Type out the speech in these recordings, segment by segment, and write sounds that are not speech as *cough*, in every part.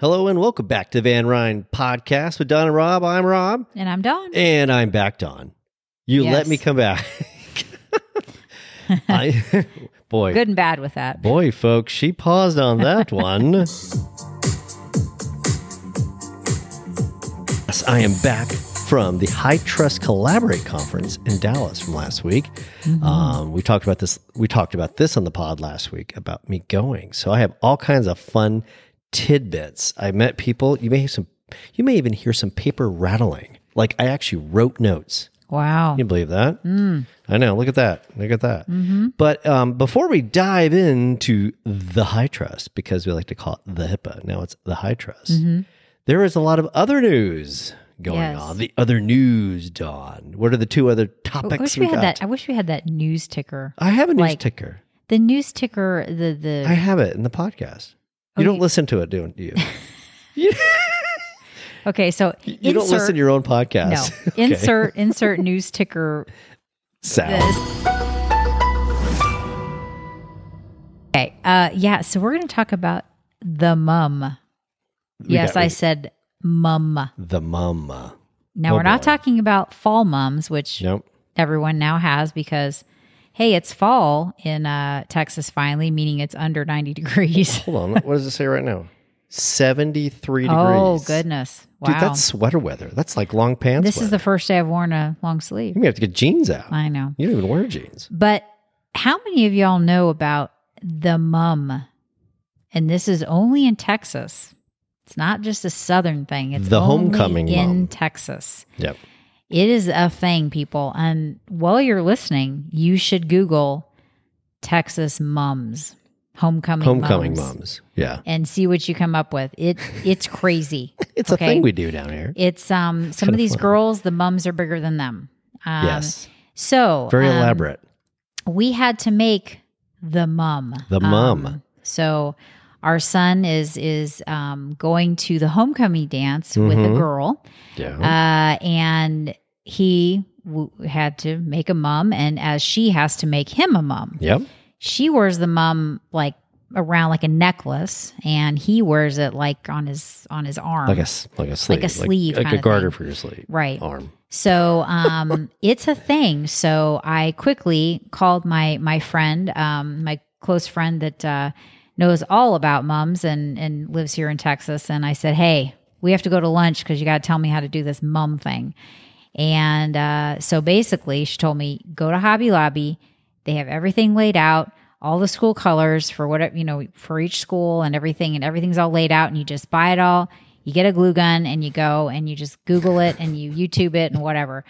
Hello and welcome back to the VanRein Podcast with Dawn and Rob. I'm Rob. And I'm Dawn. And I'm back, Dawn. You Yes. let me come back. *laughs* I, boy, Good and bad with that. boy, folks, she paused on that *laughs* one. yes, I am back from the High Trust Collaborate conference in Dallas from last week. Mm-hmm. Um, we talked about this. We talked about this on the pod last week about me going. So I have all kinds of fun tidbits. I met people. You may have some. You may even hear some paper rattling. Like I actually wrote notes. Wow. Can you believe that? Hmm. I know. Look at that. Look at that. Mm-hmm. But um, before we dive into the high trust, because we like to call it the HIPAA, now it's the high trust, mm-hmm. there is a lot of other news going Yes. on. The other news, Dawn. What are the two other oh, topics I wish we, we had got? that. I wish we had that news ticker. I have a news like- ticker. The news ticker. The the. I have it in the podcast. You don't listen to it, do you? *laughs* *laughs* okay, so You don't listen to your own podcast. No. *laughs* Okay. Insert insert news ticker. sound. This. Okay. Uh. Yeah. So we're going to talk about the mum. Yes, got- I said mum. The mum. Now Oh, we're not boy. talking about fall mums, which Nope. everyone now has because hey, it's fall in uh, Texas finally, meaning it's under 90 degrees. Hold on. What does it say right now? 73 *laughs* degrees. oh, goodness. Wow. Dude, that's sweater weather. That's like long pants. this is the first day I've worn a long sleeve. You have to get jeans out. I know. You don't even wear jeans. But how many of y'all know about the mum? And this is only in Texas. It's not just a southern thing. It's The only homecoming in mum. Texas. Yep. It is a thing, people. And while you're listening, you should Google Texas mums, homecoming, Homecoming mums, moms. Yeah. and see what you come up with. It it's crazy. *laughs* It's Okay. a thing we do down here. It's um some Kinda these fun. girls, the mums are bigger than them. Um, yes. So Very um, elaborate. we had to make the mum. The mum. Um, so our son is is um, going to the homecoming dance with a Mhm. girl, Yeah. uh, and he w- had to make a mum, and as she has to make him a mum. yep. She wears the mum like around like a necklace, and he wears it like on his on his arm. Like a like a sleeve. like a sleeve Like, a kinda garter for your sleeve. right. Arm. So um, *laughs* it's a thing. So I quickly called my my friend, um, my close friend that uh, knows all about mums and and lives here in Texas, and I said, "Hey, we have to go to lunch because you got to tell me how to do this mum thing." And uh, so basically, she told me go to Hobby Lobby. They have everything laid out, all the school colors for whatever you know for each school and everything, and everything's all laid out, and you just buy it all. You get a glue gun and you go and you just Google it and you YouTube it and whatever.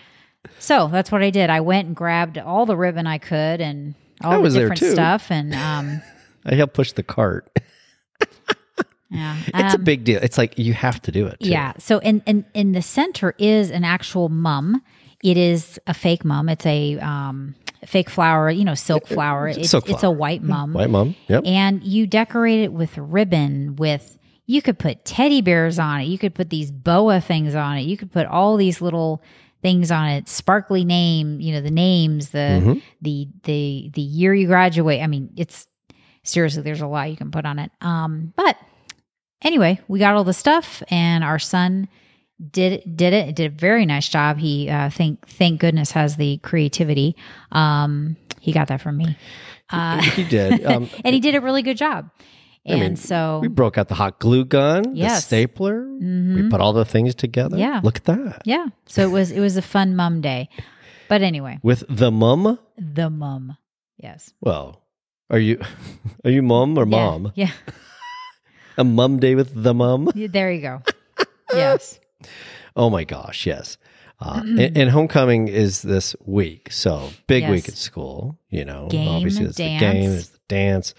So that's what I did. I went and grabbed all the ribbon I could and all I the different stuff, and um, *laughs* I helped push the cart. Yeah, It's um, a big deal. It's like you have to do it. too. Yeah. So in, in in the center is an actual mum. It is a fake mum. It's a um, fake flower, you know, silk flower. It's, silk it's a white mum. White mom. Yep. And you decorate it with ribbon, with you could put teddy bears on it. You could put these boa things on it. You could put all these little things on it, sparkly name, you know, the names, the Mm-hmm. the the the year you graduate. I mean, it's seriously there's a lot you can put on it. Um, but anyway, we got all the stuff and our son did did it did a very nice job he uh thank thank goodness has the creativity um he got that from me uh he did. Um, *laughs* and he did a really good job and mean, so we broke out the hot glue gun, the stapler. We Mhm. put all the things together. Yeah. Look at that. yeah so it was it was a fun mum day but anyway With the mum. the mum yes Well, are you *laughs* are you mom or Yeah, mom? yeah, A mum day with the mum? There you go *laughs* yes Oh my gosh, yes. Uh, and, and homecoming is this week, so big Yes. week at school. You know, Game, obviously the dance. game, there's the dance,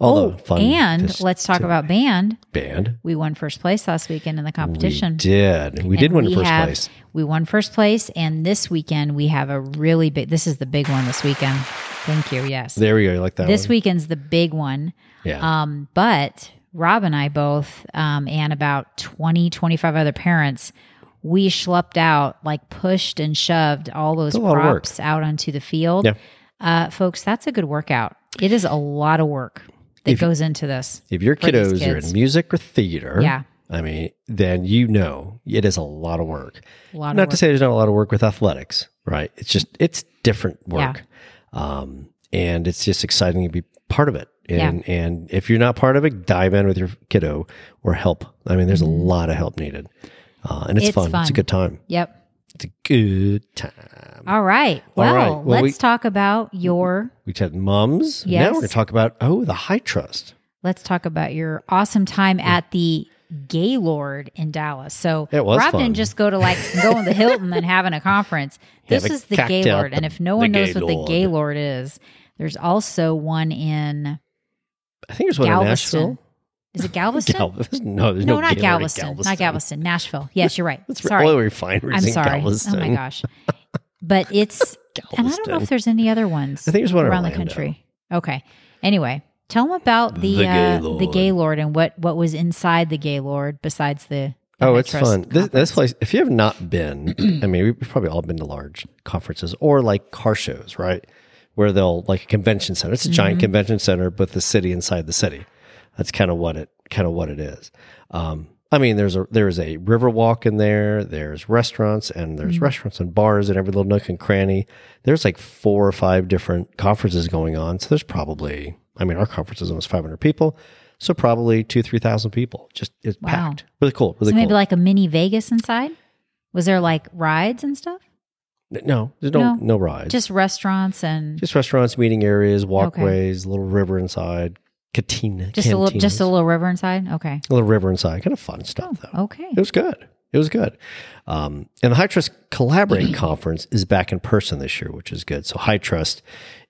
all oh the fun. and fest- let's talk about band band. we won first place last weekend in the competition We did. We did win we first have- place. We won first place, and this weekend we have a really big. This is the big one this weekend. Thank you. Yes, There we go. You like that this one? weekend's the big one. Yeah. Um, but Rob and I both, um, and about 20, 25 other parents, we schlepped out, like pushed and shoved all those It's a lot of work. props out onto the field. Yeah. Uh, folks, that's a good workout. It is a lot of work that If- goes into this. if your kiddos are in music or theater, Yeah. I mean, then you know it is a lot of work. Lot of Not work. to say there's not a lot of work with athletics, right? It's just it's different Yeah. work, um, and it's just exciting to be part of it. And and if you're not part of it, dive in with your kiddo or help. I mean, there's a lot of help needed, uh, and it's, It's fun. It's a good time. Yep. It's a good time. All right. Well, right. Well, let's we- talk about your We had mums. Now we're going to talk about oh the high trust. let's talk about your awesome time at the Gaylord in Dallas. So It was Rob fun. didn't just go to like go to the *laughs* Hilton and having a conference. This Have is the Gaylord, at and if no one knows what the Gaylord. Gaylord is, there's also one in I think there's one in Galveston. Nashville. Is it Galveston? *laughs* Galveston. No, there's no, no, not Galveston, Not Galveston. Nashville. Yes, you're right. That's sorry. oil refineries I'm in sorry. Galveston. Oh my gosh. But it's *laughs* and I don't know if there's any other ones I think there's one in around the country. Okay. Anyway, tell them about the The uh, Gaylord. the Gaylord and what what was inside the Gaylord besides the. the Oh, it's fun. This, this place, if you have not been, *clears throat* I mean, we've probably all been to large conferences or like car shows, right? Where they'll like a convention center. It's a giant Mm-hmm. convention center, but the city inside the city. That's kind of what it kind of what it is. Um, I mean, there's a there's a river walk in there. There's restaurants and there's Mm-hmm. restaurants and bars in every little nook and cranny. There's like four or five different conferences going on. So there's probably, I mean, our conference is almost 500 people, so probably two three thousand people. Just it's Wow. packed. Really cool. Really so cool. maybe like a mini Vegas inside. Was there like rides and stuff? No, there's no No. no, rides. Just, Just restaurants and just, restaurants, meeting areas, walkways, a little river inside, cantina, a little just a little river inside. Okay. a little river inside. Kind of fun stuff though. Okay. It was good. It was good. Um, and the High Trust Collaborate *clears throat* Conference is back in person this year, which is good. So High Trust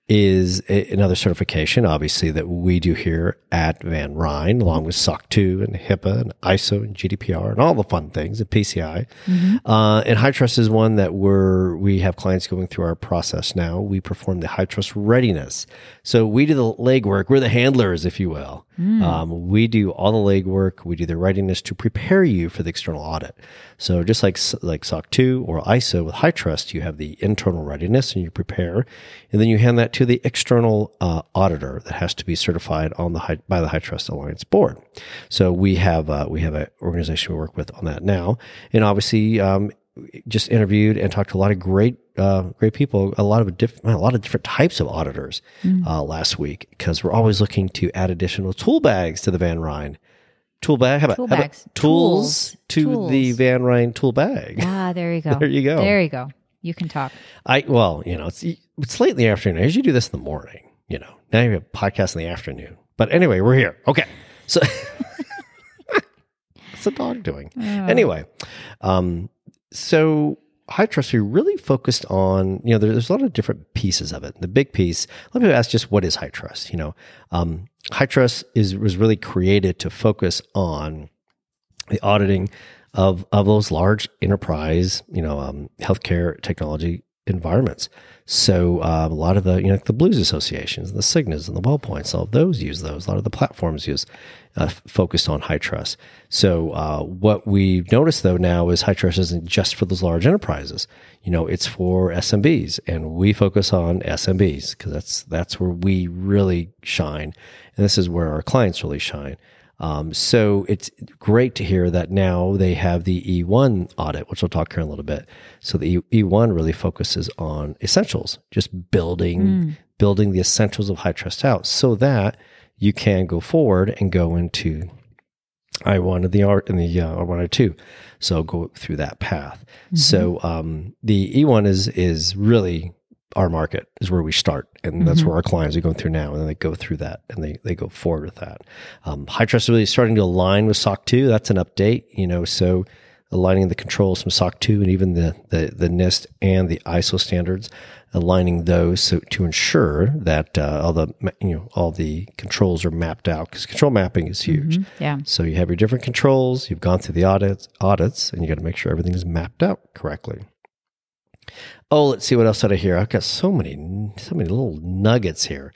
is a, another certification, obviously, that we do here at VanRein, along with SOC 2 and HIPAA and ISO and GDPR and all the fun things and PCI. Uh, and High Trust is one that we're, we have clients going through our process now. We perform the High Trust readiness. So we do the legwork. We're the handlers, if you will. Um, we do all the legwork. We do the readiness to prepare you for the external audit. So just like like SOC 2 or ISO with High Trust, you have the internal readiness and you prepare, and then you hand that to the external uh, auditor that has to be certified on the high, by the High Trust Alliance board. So we have uh, we have an organization we work with on that now, and obviously. Um, just interviewed and talked to a lot of great, uh, great people, a lot of different, a lot of different types of auditors uh, last week because we're always looking to add additional tool bags to the VanRein tool bag. How about, Tool how about tools, Tools. to Tools. the VanRein tool bag? Ah, there you *laughs* go. There you go. There you go. You can talk. I well, you know, it's it's late in the afternoon. I usually do this in the morning. You know, now you have a podcast in the afternoon. But anyway, we're here. Okay, so *laughs* what's the dog doing? Anyway, um, so high trust we really focused on you know there- there's a lot of different pieces of it the big piece let me ask just what is high trust you know um, high trust is was really created to focus on the auditing of of those large enterprise you know um, healthcare technology environments. So um, a lot of the you know the blues associations the cignas and the wellpoints all of those use those. A lot of the platforms use uh, focused on high trust. So uh, what we've noticed though now is high trust isn't just for those large enterprises. You know it's for smbs and we focus on smbs because that's that's where we really shine. And this is where our clients really shine um, so it's great to hear that now they have the E1 audit, which we'll talk here in a little bit. So the E- E1 really focuses on essentials, just building building the essentials of high trust out, so that you can go forward and go into I1 and the art and the uh, R1 I2. So go through that path. So um, the E1 is is really our market is where we start, and that's where our clients are going through now, and then they go through that and they they go forward with that. Um, High Trust is starting to align with SOC 2. That's an update, you know, so aligning the controls from SOC 2 and even the the, the NIST and the ISO standards, aligning those so to ensure that uh, all the you know all the controls are mapped out because control mapping is huge. Yeah. So you have your different controls, you've gone through the audits, audits, and you got to make sure everything is mapped out correctly. Oh, let's see what else did I hear. I've got so many, so many little nuggets here.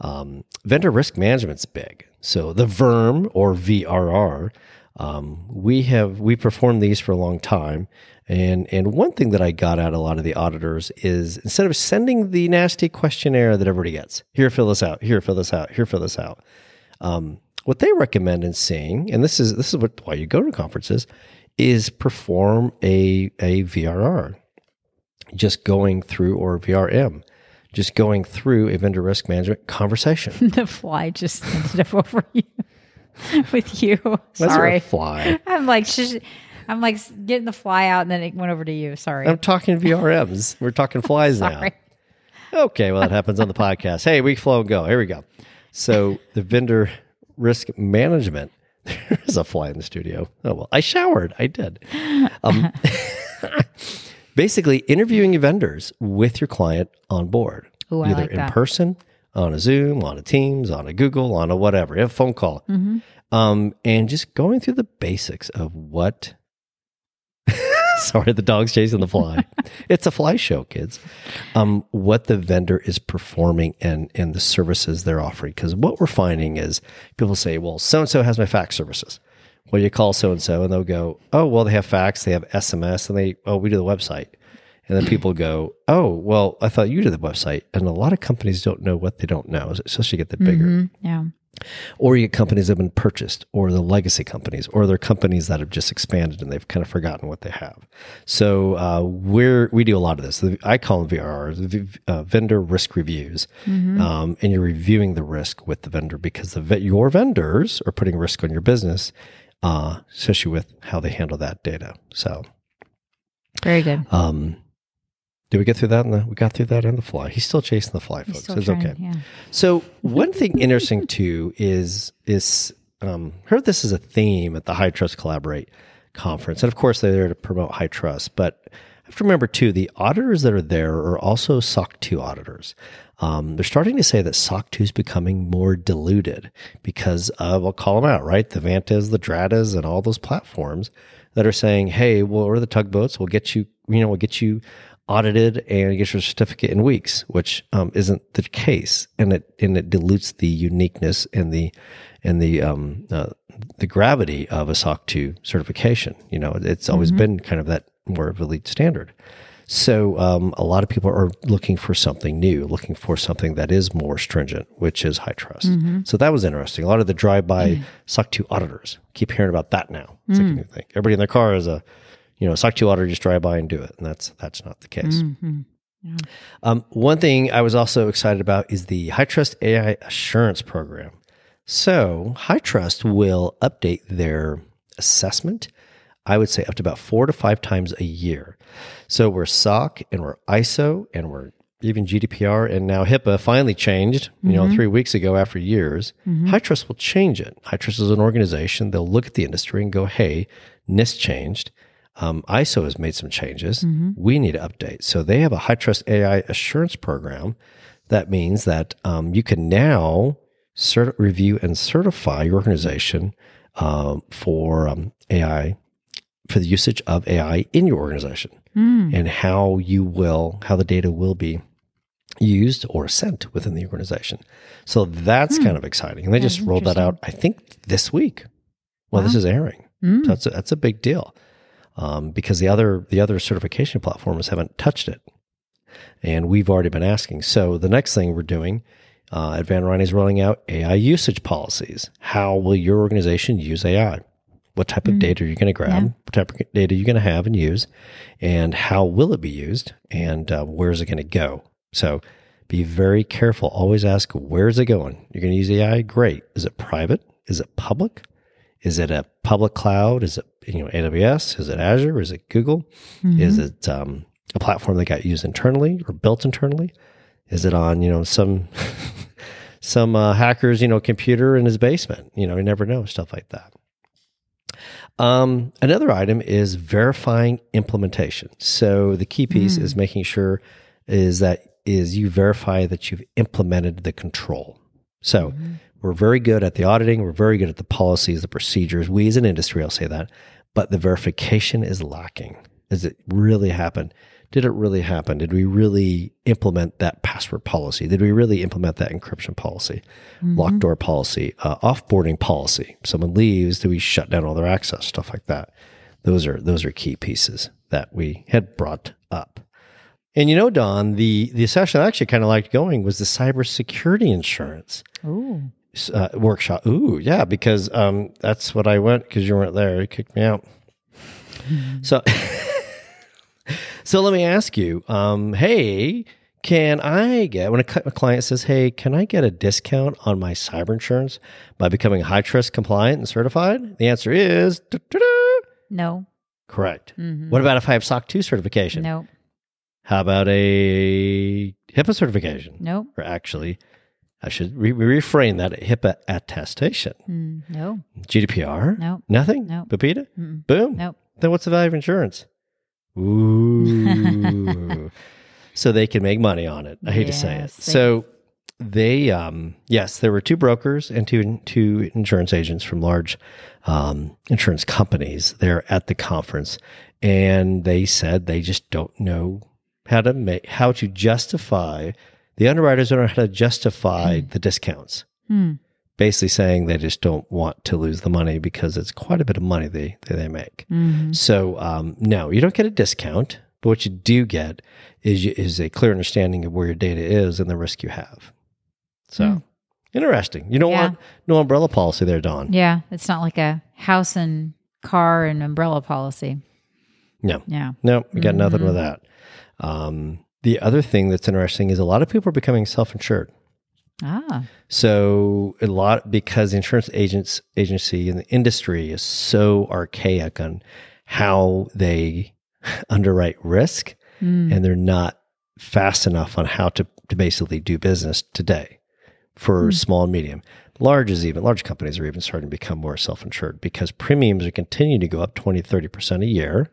Um, vendor risk management's big. So the VERM or VRR, um, we have we performed these for a long time, and and one thing that I got out of a lot of the auditors is instead of sending the nasty questionnaire that everybody gets, here fill this out, here fill this out, here fill this out. Um, what they recommend and seeing, and this is this is what why you go to conferences, is perform a a VRR, just going through or VRM, just going through a vendor risk management conversation. *laughs* the fly just ended up *laughs* over you with you. Sorry, a fly. I'm like sh- I'm like getting the fly out, and then it went over to you. Sorry. I'm talking VRMs. We're talking flies *laughs* now. Okay, well that happens on the podcast. Hey, week flow and go. Here we go. So the vendor risk management. There's a fly in the studio. Oh well, I showered. I did. Um, basically, interviewing your vendors with your client on board, Ooh, either like in that. person, on a Zoom, on a Teams, on a Google, on a whatever, a phone call, um, and just going through the basics of what. *laughs* Sorry, the dog's chasing the fly. *laughs* it's a fly show, kids. Um, what the vendor is performing and and the services they're offering. Because what we're finding is people say, "Well, so and so has my fax services." Well, you call so and so, and they'll go, "Oh, well, they have fax, they have SMS, and they oh, we do the website." And then people go, "Oh, well, I thought you did the website." And a lot of companies don't know what they don't know, especially get the bigger Mhm, Yeah. or you get companies that have been purchased or the legacy companies or they're companies that have just expanded and they've kind of forgotten what they have so uh, we're we do a lot of this i call them vrrs uh, vendor risk reviews um, and you're reviewing the risk with the vendor because the your vendors are putting risk on your business uh, especially with how they handle that data so Very good. um, did we get through that? The, we got through that in the fly. He's still chasing the fly, folks. It's trying, okay. Yeah. So one thing interesting too is is um, heard this is a theme at the High Trust Collaborate conference, and of course they're there to promote high trust. But have to remember too, the auditors that are there are also SOC two auditors. Um, they're starting to say that SOC two is becoming more diluted because of I'll call them out right, the Vantas, the Dratas, and all those platforms that are saying, "Hey, well, we're the tugboats. We'll get you, you know, we'll get you." audited and get your certificate in weeks, which um, isn't the case, and it and it dilutes the uniqueness and the and the um, uh, the gravity of a SOC two certification. You know, it's always been kind of that more of a lead standard. So um, a lot of people are looking for something new, looking for something that is more stringent, which is high trust. So that was interesting. A lot of the drive-by SOC two auditors keep hearing about that now. It's like a new thing. Everybody in their car is a you know, SOC 2 auditor, just drive by and do it. And that's that's not the case. Mhm. Um, one thing I was also excited about is the High Trust AI Assurance Program. So, High Trust will update their assessment, I would say up to about four to five times a year. So, we're SOC and we're ISO and we're even GDPR and now HIPAA finally changed, you know, three weeks ago after years. High Trust will change it. High Trust is an organization. They'll look at the industry and go, hey, NIST changed. Um, ISO has made some changes. We need to update. So they have a high trust AI assurance program. That means that um, you can now cert- review and certify your organization um, for um, AI, for the usage of AI in your organization Mm. and how you will, how the data will be used or sent within the organization. So that's kind of exciting. And they just rolled that out, I think, this week. Well, this is airing. Mm. So that's a, that's a big deal um, because the other the other certification platforms haven't touched it, and we've already been asking. So the next thing we're doing uh, at VanRein is rolling out AI usage policies. How will your organization use AI? What type of data are you going to grab? Yeah. What type of data are you going to have and use? And how will it be used? And uh, where is it going to go? So be very careful. Always ask, where is it going? You're going to use AI? Great. Is it private? Is it public? Is it a public cloud? Is it you know AWS? Is it Azure? Is it Google? Is it um, a platform that got used internally or built internally? Is it on you know some *laughs* some uh, hackers you know computer in his basement? You know, you never know stuff like that. Um, another item is verifying implementation. So the key piece is making sure is that is you verify that you've implemented the control. So we're very good at the auditing. We're very good at the policies, the procedures. We as an industry, I'll say that, but the verification is lacking. Does it really happen? Did it really happen? Did we really implement that password policy? Did we really implement that encryption policy, locked door policy, uh, offboarding policy? Someone leaves, do we shut down all their access? Stuff like that. Those are those are key pieces that we had brought up. And you know, Dawn, the the session I actually kind of liked going was the cybersecurity insurance. Ooh. uh, workshop. Ooh, yeah, because um, that's what I went because you weren't there. You kicked me out. *laughs* So, *laughs* so let me ask you. Um, hey, can I get when a, client says, "Hey, can I get a discount on my cyber insurance by becoming high trust compliant and certified?" The answer is. No. correct. What about if I have SOC two certification? No. How about a HIPAA certification? No. Or actually, I should re- reframe that HIPAA attestation. Mm, no. GDPR? Nope. Nothing? Nope. PIPEDA? Mm-mm. Boom. Nope. Then what's the value of insurance? Ooh. *laughs* so they can make money on it. I hate to say it. They- So they, um, yes, there were two brokers and two two insurance agents from large um, insurance companies there at the conference, and they said they just don't know how to make how to justify. The underwriters don't know how to justify the discounts Hmm. Basically saying they just don't want to lose the money because it's quite a bit of money they they make. Mhm. So um, no, you don't get a discount, but what you do get is is a clear understanding of where your data is and the risk you have. So Hmm. interesting. You don't Yeah. want no umbrella policy there, Dawn. Yeah. It's not like a house and car and umbrella policy. No, Yeah. no, we got nothing Mhm. with that. Um, the other thing that's interesting is a lot of people are becoming self-insured. Ah. So a lot because the insurance agents agency and the industry is so archaic on how they *laughs* underwrite risk Mm. and they're not fast enough on how to, to basically do business today for small and medium. Large is even large companies are even starting to become more self-insured because premiums are continuing to go up 20, 30% a year.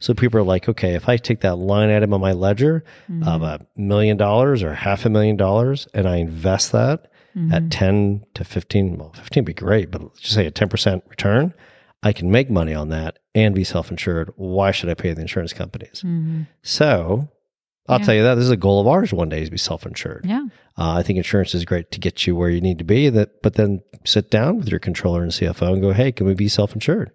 So people are like, okay, if I take that line item on my ledger of a million dollars or half a million dollars and I invest that at 10 to 15, well, 15 would be great, but let's just say a 10% return, I can make money on that and be self insured. Why should I pay the insurance companies? Mhm. So I'll Yeah. tell you that this is a goal of ours one day is to be self insured. Yeah. Uh, I think insurance is great to get you where you need to be. That, but then sit down with your controller and CFO and go, "Hey, can we be self-insured?"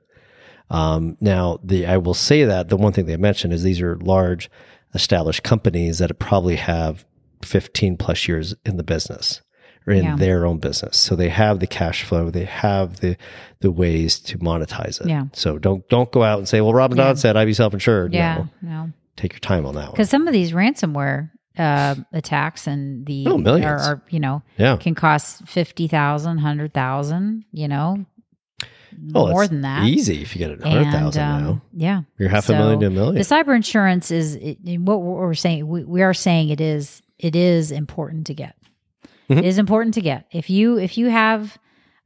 Um, now, the I will say that the one thing they mentioned is these are large, established companies that probably have 15 plus years in the business or in Yeah. their own business, so they have the cash flow, they have the the ways to monetize it. Yeah. So don't don't go out and say, "Well, Robin Yeah. Dodd said I'd be self-insured." Yeah. No, No. take your time on that one. Because some of these ransomware uh, attacks and the Oh, millions. Are, are you know Yeah. can cost fifty thousand, hundred thousand. You know, Oh, more than that. Easy if you get it a hundred And thousand um, now. yeah, You're half a million to a million. The cyber insurance is it, what we're saying. We, we are saying it is it is important to get. Mhm. It is important to get. If you if you have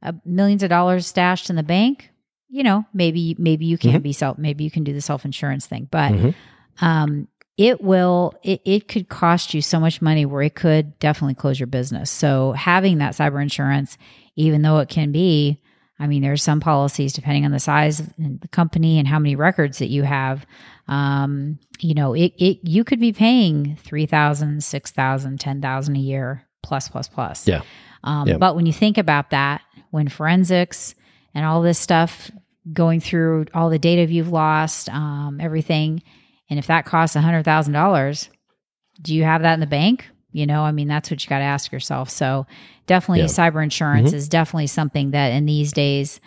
uh, millions of dollars stashed in the bank, you know maybe maybe you can be self maybe you can do the self insurance thing, but Mhm. um, it will it, it could cost you so much money where it could definitely close your business. So having that cyber insurance, even though it can be I mean, there's some policies depending on the size of the company and how many records that you have. Um, you know, it, it you could be paying three thousand, six thousand, ten thousand a year plus plus plus. Yeah. Um, Yeah. But when you think about that, when forensics and all this stuff going through all the data you've lost, um, everything, and if that costs a hundred thousand dollars, do you have that in the bank? You know, I mean, that's what you got to ask yourself. So definitely Yeah. cyber insurance Mm-hmm. is definitely something that in these days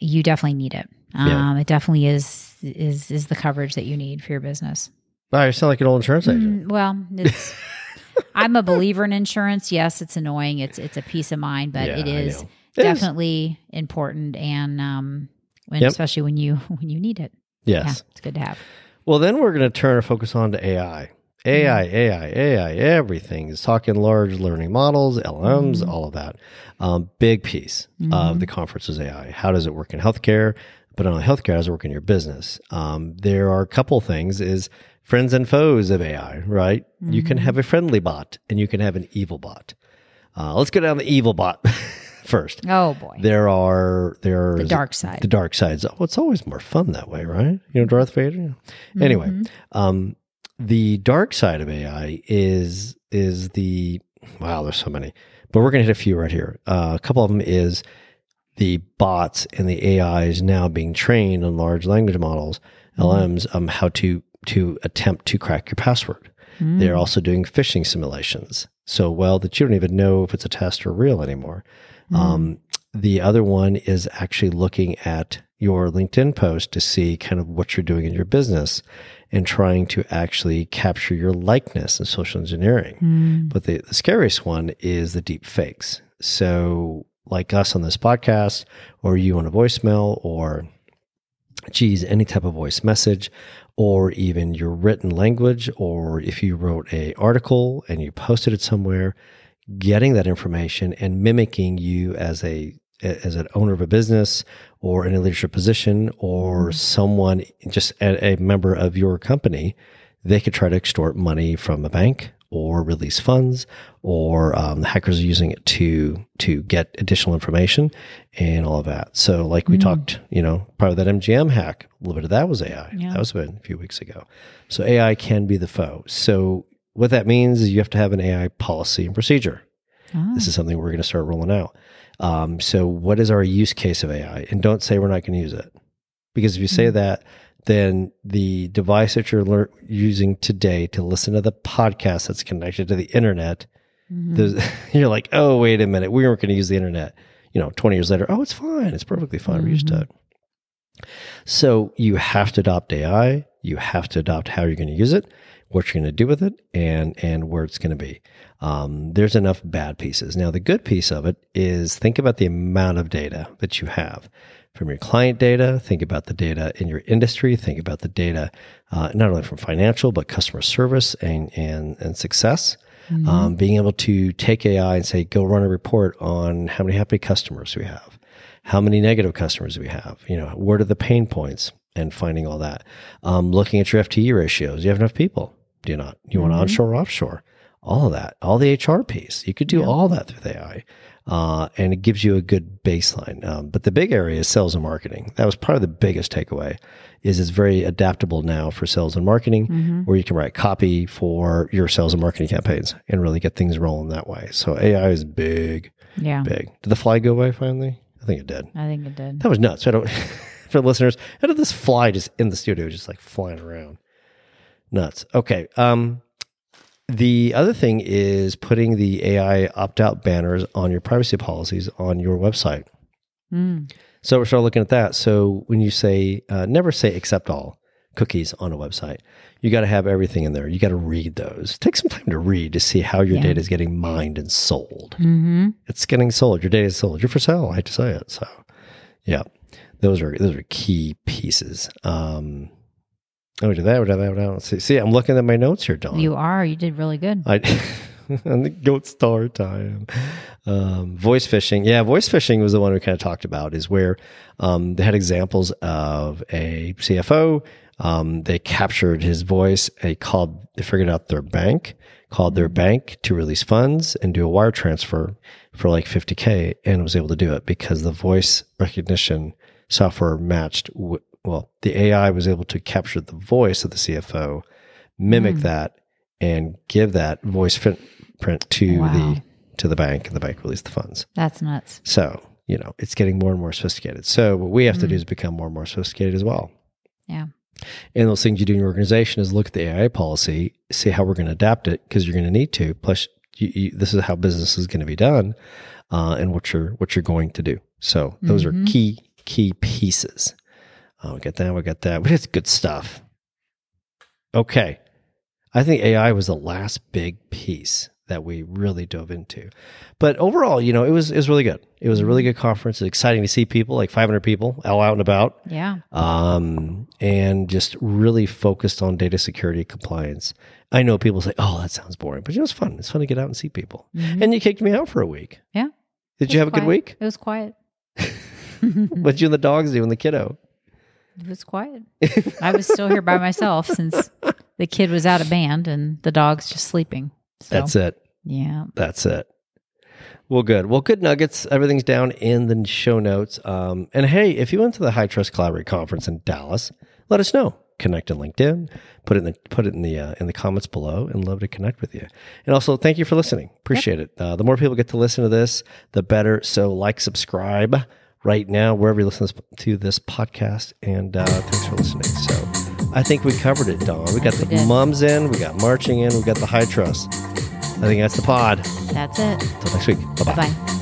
you definitely need it. Um, Yeah. it definitely is, is, is the coverage that you need for your business. Oh, you sound like an old insurance agent. Mm, well, it's, *laughs* I'm a believer in insurance. Yes, it's annoying. It's, it's a peace of mind, but Yeah, it is. It is. definitely important. And, um, when, Yep. especially when you, *laughs* when you need it. Yeah. Yes. It's good to have. Well, then we're going to turn our focus on to AI. AI, AI, AI, everything is talking large learning models, LMs, Mm-hmm. all of that. Um, big piece of the conference is AI. How does it work in healthcare? But only healthcare, how does it work in your business? Um, there are a couple things is friends and foes of AI, right? You can Mm-hmm. have a friendly bot and you can have an evil bot. Uh, let's go down the evil bot *laughs* first. Oh boy. There are there are the dark side. the dark sides. Oh, it's always more fun that way, right? You know, Darth Vader. Yeah. Anyway, Mm-hmm. um, the dark side of AI is is the wow. There's so many, but we're gonna hit a few right here. Uh, a couple of them is the bots and the AIs now being trained on large language models, LMs, um, how to to attempt to crack your password. Mm. They're also doing phishing simulations so well that you don't even know if it's a test or real anymore. Mm. Um, the other one is actually looking at your LinkedIn post to see kind of what you're doing in your business and trying to actually capture your likeness in social engineering. Mm. But the, the scariest one is the deep fakes. So, like us on this podcast, or you on a voicemail, or geez, any type of voice message, or even your written language, or if you wrote a article and you posted it somewhere, getting that information and mimicking you as a as an owner of a business or in a leadership position or mm-hmm. someone just a, a, member of your company, they could try to extort money from a bank or release funds, or um, the hackers are using it to to get additional information and all of that. So, like we mm. talked, you know, part of that MGM hack, a little bit of that was AI. Yeah. That was been a few weeks ago. So AI can be the foe. So what that means is you have to have an AI policy and procedure. Ah. This is something we're going to start rolling out. Um, so, what is our use case of AI? And don't say we're not going to use it. Because if you say mm-hmm. that, then the device that you're using today to listen to the podcast that's connected to the internet, mm-hmm. *laughs* you're like, oh, wait a minute, we weren't going to use the internet. You know, 20 years later, oh, it's fine. It's perfectly fine. Mm-hmm. We're used to it. So you have to adopt AI. You have to adopt how you're going to use it, what you're going to do with it, and and where it's going to be um, there's enough bad pieces. Now, the good piece of it is think about the amount of data that you have from your client data. Think about the data in your industry. Think about the data uh, not only from financial but customer service and and and success. Mm-hmm. Um, being able to take AI and say, go run a report on how many happy customers we have, how many negative customers we have. You know, what are the pain points, and finding all that. Um, looking at your FTE ratios. Do you have enough people? Do you not? You mm-hmm. want onshore or offshore? all of that, all the HR piece. You could do yeah. all that through the AI. Uh, and it gives you a good baseline. Um, but the big area is sales and marketing. That was probably the biggest takeaway. Is it's very adaptable now for sales and marketing, mm-hmm. where you can write copy for your sales and marketing campaigns and really get things rolling that way. So AI is big, yeah, big. Did the fly go away finally? I think it did. I think it did. That was nuts. I don't *laughs* for listeners. How did this fly just in the studio, just like flying around? Nuts. Okay. Um, the other thing is putting the AI opt out banners on your privacy policies on your website. Mm. So we're starting looking at that. So when you say, uh, never say accept all cookies on a website, you got to have everything in there. You got to read those. Take some time to read to see how your yeah. data is getting mined and sold. Mm-hmm. It's getting sold. Your data is sold. You're for sale. I hate to say it. So, yeah, those are those are key pieces. Um, Oh, we did that, did that, we do that. See, see, I'm looking at my notes here, Dawn. You are. You did really good. I *laughs* and the goat star time. Um, voice phishing. Yeah, voice phishing was the one we kind of talked about, is where um, they had examples of a CFO. Um, they captured his voice. They called, they figured out their bank, called their bank to release funds and do a wire transfer for like 50K and was able to do it because the voice recognition software matched w- well, the AI was able to capture the voice of the CFO, mimic mm. that, and give that voice print to wow. the to the bank, and the bank released the funds. That's nuts. So you know, it's getting more and more sophisticated. So what we have mm. to do mm. is become more and more sophisticated as well. Yeah. And those things you do in your organization is look at the AI policy, see how we're going to adapt it because you're going to need to. Plus, you, you, this is how business is going to be done, uh, and what you're what you're going to do. So those mm-hmm. are key key pieces. Oh, we got that. We got that. But *laughs* it's good stuff. Okay. I think AI was the last big piece that we really dove into. But overall, you know, it was it was really good. It was a really mm-hmm. good conference. It's exciting to see people, like 500 people, all out and about. Yeah. Um, and just really focused on data security compliance. I know people say, "Oh, that sounds boring," but it was fun. It's fun to get out and see people. Mm-hmm. And you kicked me out for a week. Yeah. Did you have quiet. a good week? It was quiet. *laughs* *laughs* what you and the dogs do and the kiddo? It was quiet. *laughs* I was still here by myself since the kid was out of band and the dog's just sleeping. So, That's it. Yeah. That's it. Well, good. Well, good nuggets. Everything's down in the show notes. Um, and hey, if you went to the High Trust Collaborate conference in Dallas, let us know. Connect to LinkedIn. Put it in the put it in the uh, in the comments below, and love to connect with you. And also, thank you for listening. Appreciate yep. it. Uh, the more people get to listen to this, the better. So, like, subscribe right now, wherever you listen to this podcast. And uh, thanks for listening. So I think we covered it, Dawn. We got the mums in, we got marching in, we got the high trust. I think that's the pod. That's it. Until next week. Bye bye.